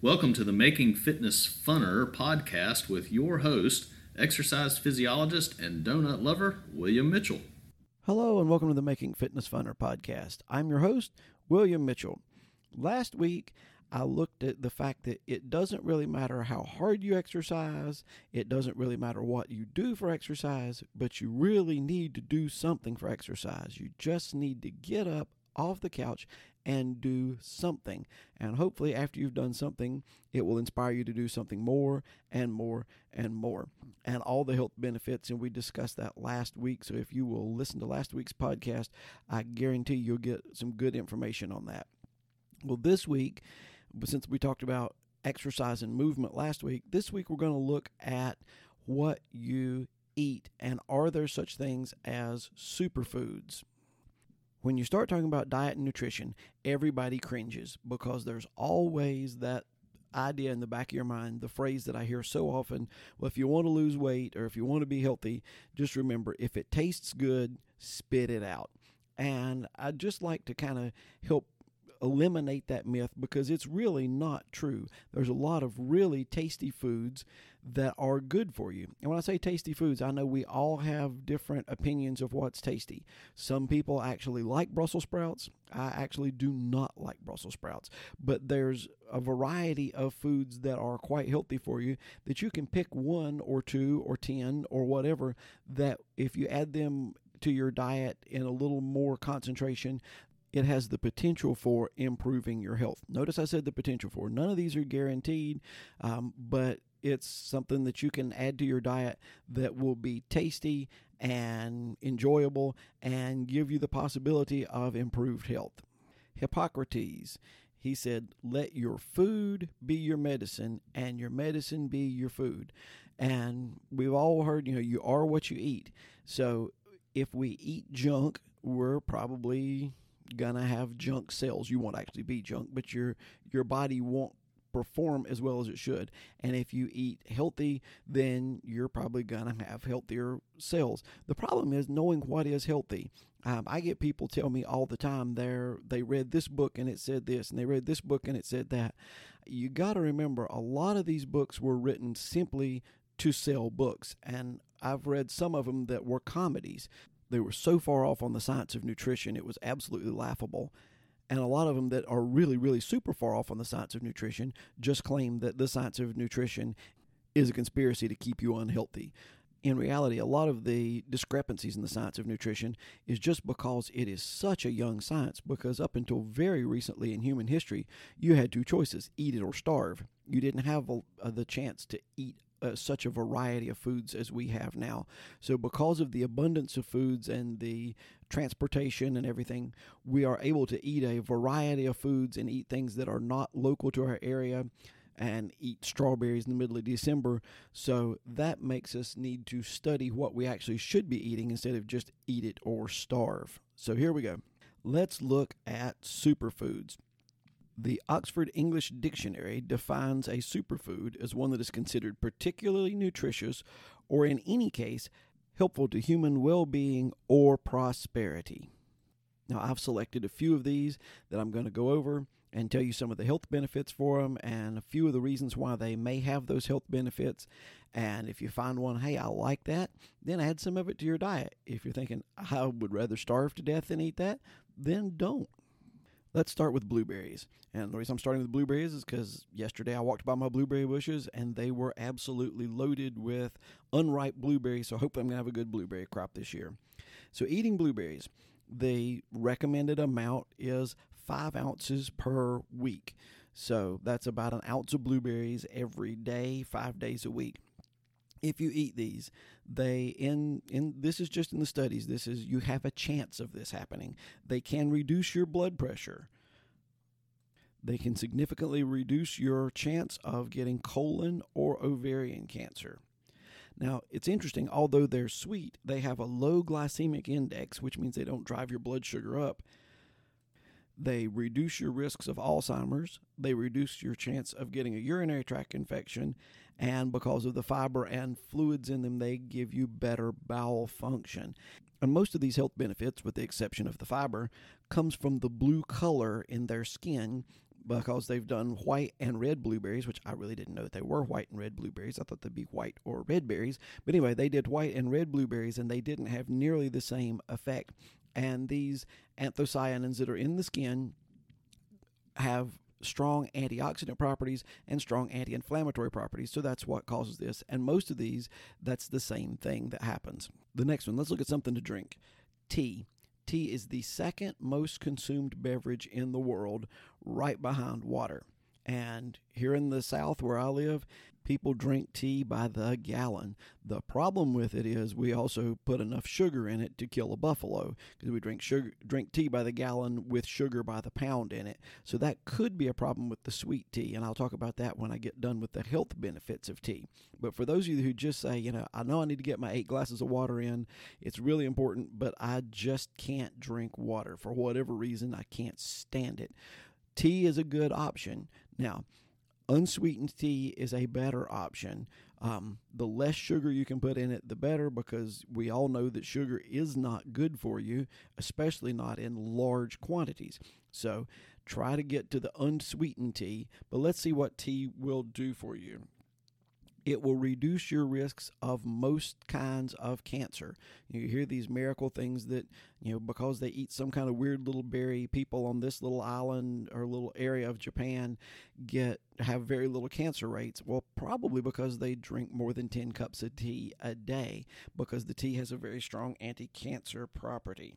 Welcome to the Making Fitness Funner podcast with your host, exercise physiologist and donut lover, William Mitchell. Hello, and welcome to the Making Fitness Funner podcast. I'm your host, William Mitchell. Last week, I looked at the fact that it doesn't really matter how hard you exercise, it doesn't really matter what you do for exercise, but you really need to do something for exercise. You just need to get up off the couch and do something. And hopefully, after you've done something, it will inspire you to do something more and more and more. And all the health benefits. And we discussed that last week. So if you will listen to last week's podcast, I guarantee you'll get some good information on that. Well, this week, since we talked about exercise and movement last week, this week we're going to look at what you eat and are there such things as superfoods? When you start talking about diet and nutrition, everybody cringes because there's always that idea in the back of your mind, the phrase that I hear so often well, if you want to lose weight or if you want to be healthy, just remember if it tastes good, spit it out. And I'd just like to kind of help eliminate that myth because it's really not true. There's a lot of really tasty foods that are good for you. And when I say tasty foods, I know we all have different opinions of what's tasty. Some people actually like Brussels sprouts. I actually do not like Brussels sprouts. But there's a variety of foods that are quite healthy for you that you can pick one or two or 10 or whatever that if you add them to your diet in a little more concentration, it has the potential for improving your health. Notice I said the potential for. None of these are guaranteed, um, but it's something that you can add to your diet that will be tasty and enjoyable and give you the possibility of improved health. Hippocrates, he said, let your food be your medicine and your medicine be your food. And we've all heard, you know, you are what you eat. So if we eat junk, we're probably gonna have junk cells. You won't actually be junk, but your your body won't perform as well as it should. And if you eat healthy, then you're probably gonna have healthier cells. The problem is knowing what is healthy. Um, I get people tell me all the time they they read this book and it said this, and they read this book and it said that. You got to remember, a lot of these books were written simply to sell books, and I've read some of them that were comedies. They were so far off on the science of nutrition, it was absolutely laughable. And a lot of them that are really, really super far off on the science of nutrition just claim that the science of nutrition is a conspiracy to keep you unhealthy. In reality, a lot of the discrepancies in the science of nutrition is just because it is such a young science. Because up until very recently in human history, you had two choices eat it or starve. You didn't have a, a, the chance to eat uh, such a variety of foods as we have now. So, because of the abundance of foods and the transportation and everything, we are able to eat a variety of foods and eat things that are not local to our area and eat strawberries in the middle of December. So, that makes us need to study what we actually should be eating instead of just eat it or starve. So, here we go. Let's look at superfoods. The Oxford English Dictionary defines a superfood as one that is considered particularly nutritious or, in any case, helpful to human well being or prosperity. Now, I've selected a few of these that I'm going to go over and tell you some of the health benefits for them and a few of the reasons why they may have those health benefits. And if you find one, hey, I like that, then add some of it to your diet. If you're thinking, I would rather starve to death than eat that, then don't. Let's start with blueberries. And the reason I'm starting with blueberries is because yesterday I walked by my blueberry bushes and they were absolutely loaded with unripe blueberries. So hopefully I'm going to have a good blueberry crop this year. So, eating blueberries, the recommended amount is five ounces per week. So, that's about an ounce of blueberries every day, five days a week if you eat these they in in this is just in the studies this is you have a chance of this happening they can reduce your blood pressure they can significantly reduce your chance of getting colon or ovarian cancer now it's interesting although they're sweet they have a low glycemic index which means they don't drive your blood sugar up they reduce your risks of Alzheimer's. They reduce your chance of getting a urinary tract infection. And because of the fiber and fluids in them, they give you better bowel function. And most of these health benefits, with the exception of the fiber, comes from the blue color in their skin because they've done white and red blueberries, which I really didn't know that they were white and red blueberries. I thought they'd be white or red berries. But anyway, they did white and red blueberries, and they didn't have nearly the same effect. And these anthocyanins that are in the skin have strong antioxidant properties and strong anti inflammatory properties. So that's what causes this. And most of these, that's the same thing that happens. The next one, let's look at something to drink tea. Tea is the second most consumed beverage in the world, right behind water. And here in the South where I live, people drink tea by the gallon. The problem with it is we also put enough sugar in it to kill a buffalo because we drink sugar drink tea by the gallon with sugar by the pound in it. So that could be a problem with the sweet tea, and I'll talk about that when I get done with the health benefits of tea. But for those of you who just say, you know, I know I need to get my 8 glasses of water in, it's really important, but I just can't drink water for whatever reason, I can't stand it. Tea is a good option. Now, unsweetened tea is a better option. Um, the less sugar you can put in it, the better, because we all know that sugar is not good for you, especially not in large quantities. So try to get to the unsweetened tea, but let's see what tea will do for you it will reduce your risks of most kinds of cancer. You hear these miracle things that, you know, because they eat some kind of weird little berry, people on this little island or little area of Japan get have very little cancer rates. Well, probably because they drink more than 10 cups of tea a day because the tea has a very strong anti-cancer property.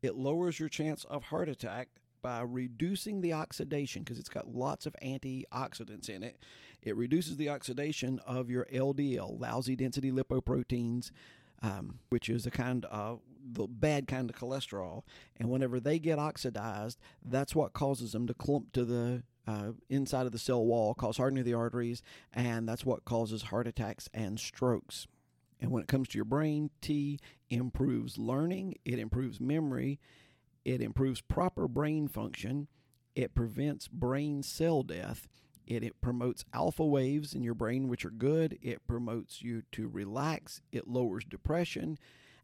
It lowers your chance of heart attack by reducing the oxidation because it's got lots of antioxidants in it. It reduces the oxidation of your LDL, lousy density lipoproteins, um, which is a kind of the bad kind of cholesterol. And whenever they get oxidized, that's what causes them to clump to the uh, inside of the cell wall, cause hardening of the arteries, and that's what causes heart attacks and strokes. And when it comes to your brain, tea improves learning, it improves memory, it improves proper brain function. It prevents brain cell death. It, it, promotes alpha waves in your brain, which are good. It promotes you to relax. It lowers depression.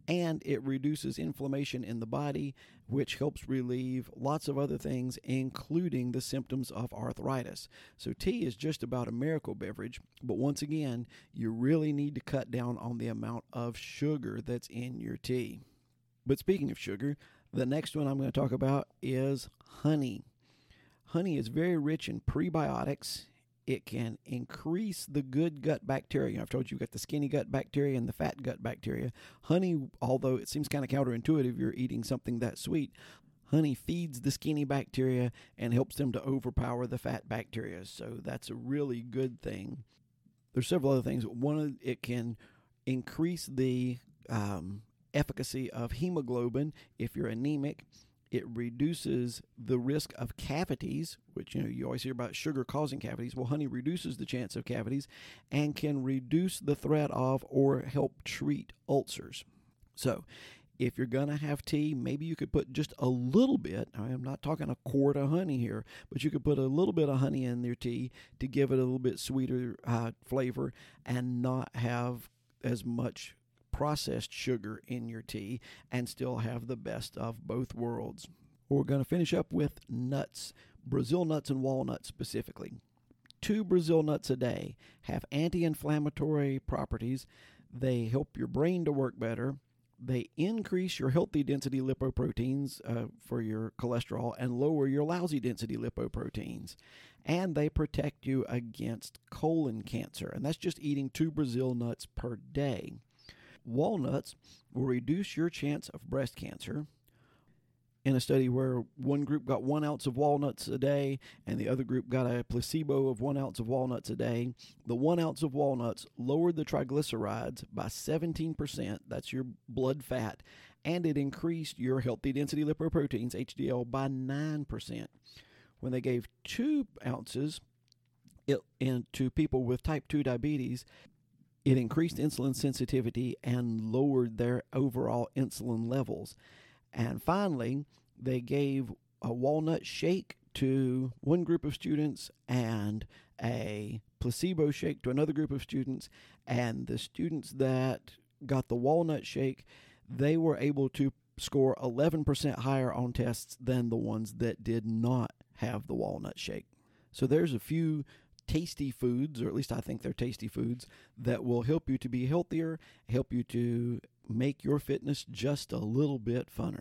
And it reduces inflammation in the body, which helps relieve lots of other things, including the symptoms of arthritis. So, tea is just about a miracle beverage. But once again, you really need to cut down on the amount of sugar that's in your tea. But speaking of sugar, the next one I'm going to talk about is honey. Honey is very rich in prebiotics. It can increase the good gut bacteria. I've told you you've got the skinny gut bacteria and the fat gut bacteria. Honey, although it seems kind of counterintuitive, you're eating something that sweet. Honey feeds the skinny bacteria and helps them to overpower the fat bacteria. So that's a really good thing. There's several other things. One, it can increase the um, efficacy of hemoglobin if you're anemic. It reduces the risk of cavities, which you know you always hear about sugar causing cavities. Well, honey reduces the chance of cavities and can reduce the threat of or help treat ulcers. So, if you're going to have tea, maybe you could put just a little bit. I'm not talking a quart of honey here, but you could put a little bit of honey in your tea to give it a little bit sweeter uh, flavor and not have as much processed sugar in your tea and still have the best of both worlds. We're going to finish up with nuts, Brazil nuts and walnuts specifically. Two Brazil nuts a day have anti inflammatory properties. They help your brain to work better. They increase your healthy density lipoproteins uh, for your cholesterol and lower your lousy density lipoproteins. And they protect you against colon cancer. And that's just eating two Brazil nuts per day. Walnuts will reduce your chance of breast cancer. In a study where one group got one ounce of walnuts a day and the other group got a placebo of one ounce of walnuts a day, the one ounce of walnuts lowered the triglycerides by 17%. That's your blood fat. And it increased your healthy density lipoproteins, HDL, by 9%. When they gave two ounces, it, in, to people with type 2 diabetes, it increased insulin sensitivity and lowered their overall insulin levels. And finally, they gave a walnut shake to one group of students and a placebo shake to another group of students. And the students that got the walnut shake, they were able to score 11% higher on tests than the ones that did not have the walnut shake. So there's a few tasty foods, or at least I think they're tasty foods, that will help you to be healthier, help you to make your fitness just a little bit funner.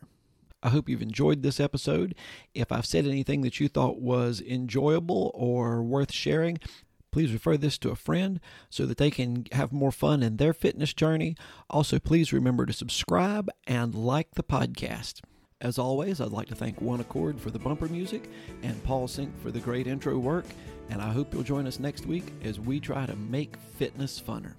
I hope you've enjoyed this episode. If I've said anything that you thought was enjoyable or worth sharing, please refer this to a friend so that they can have more fun in their fitness journey. Also, please remember to subscribe and like the podcast. As always, I'd like to thank One Accord for the bumper music and Paul Sink for the great intro work. And I hope you'll join us next week as we try to make fitness funner.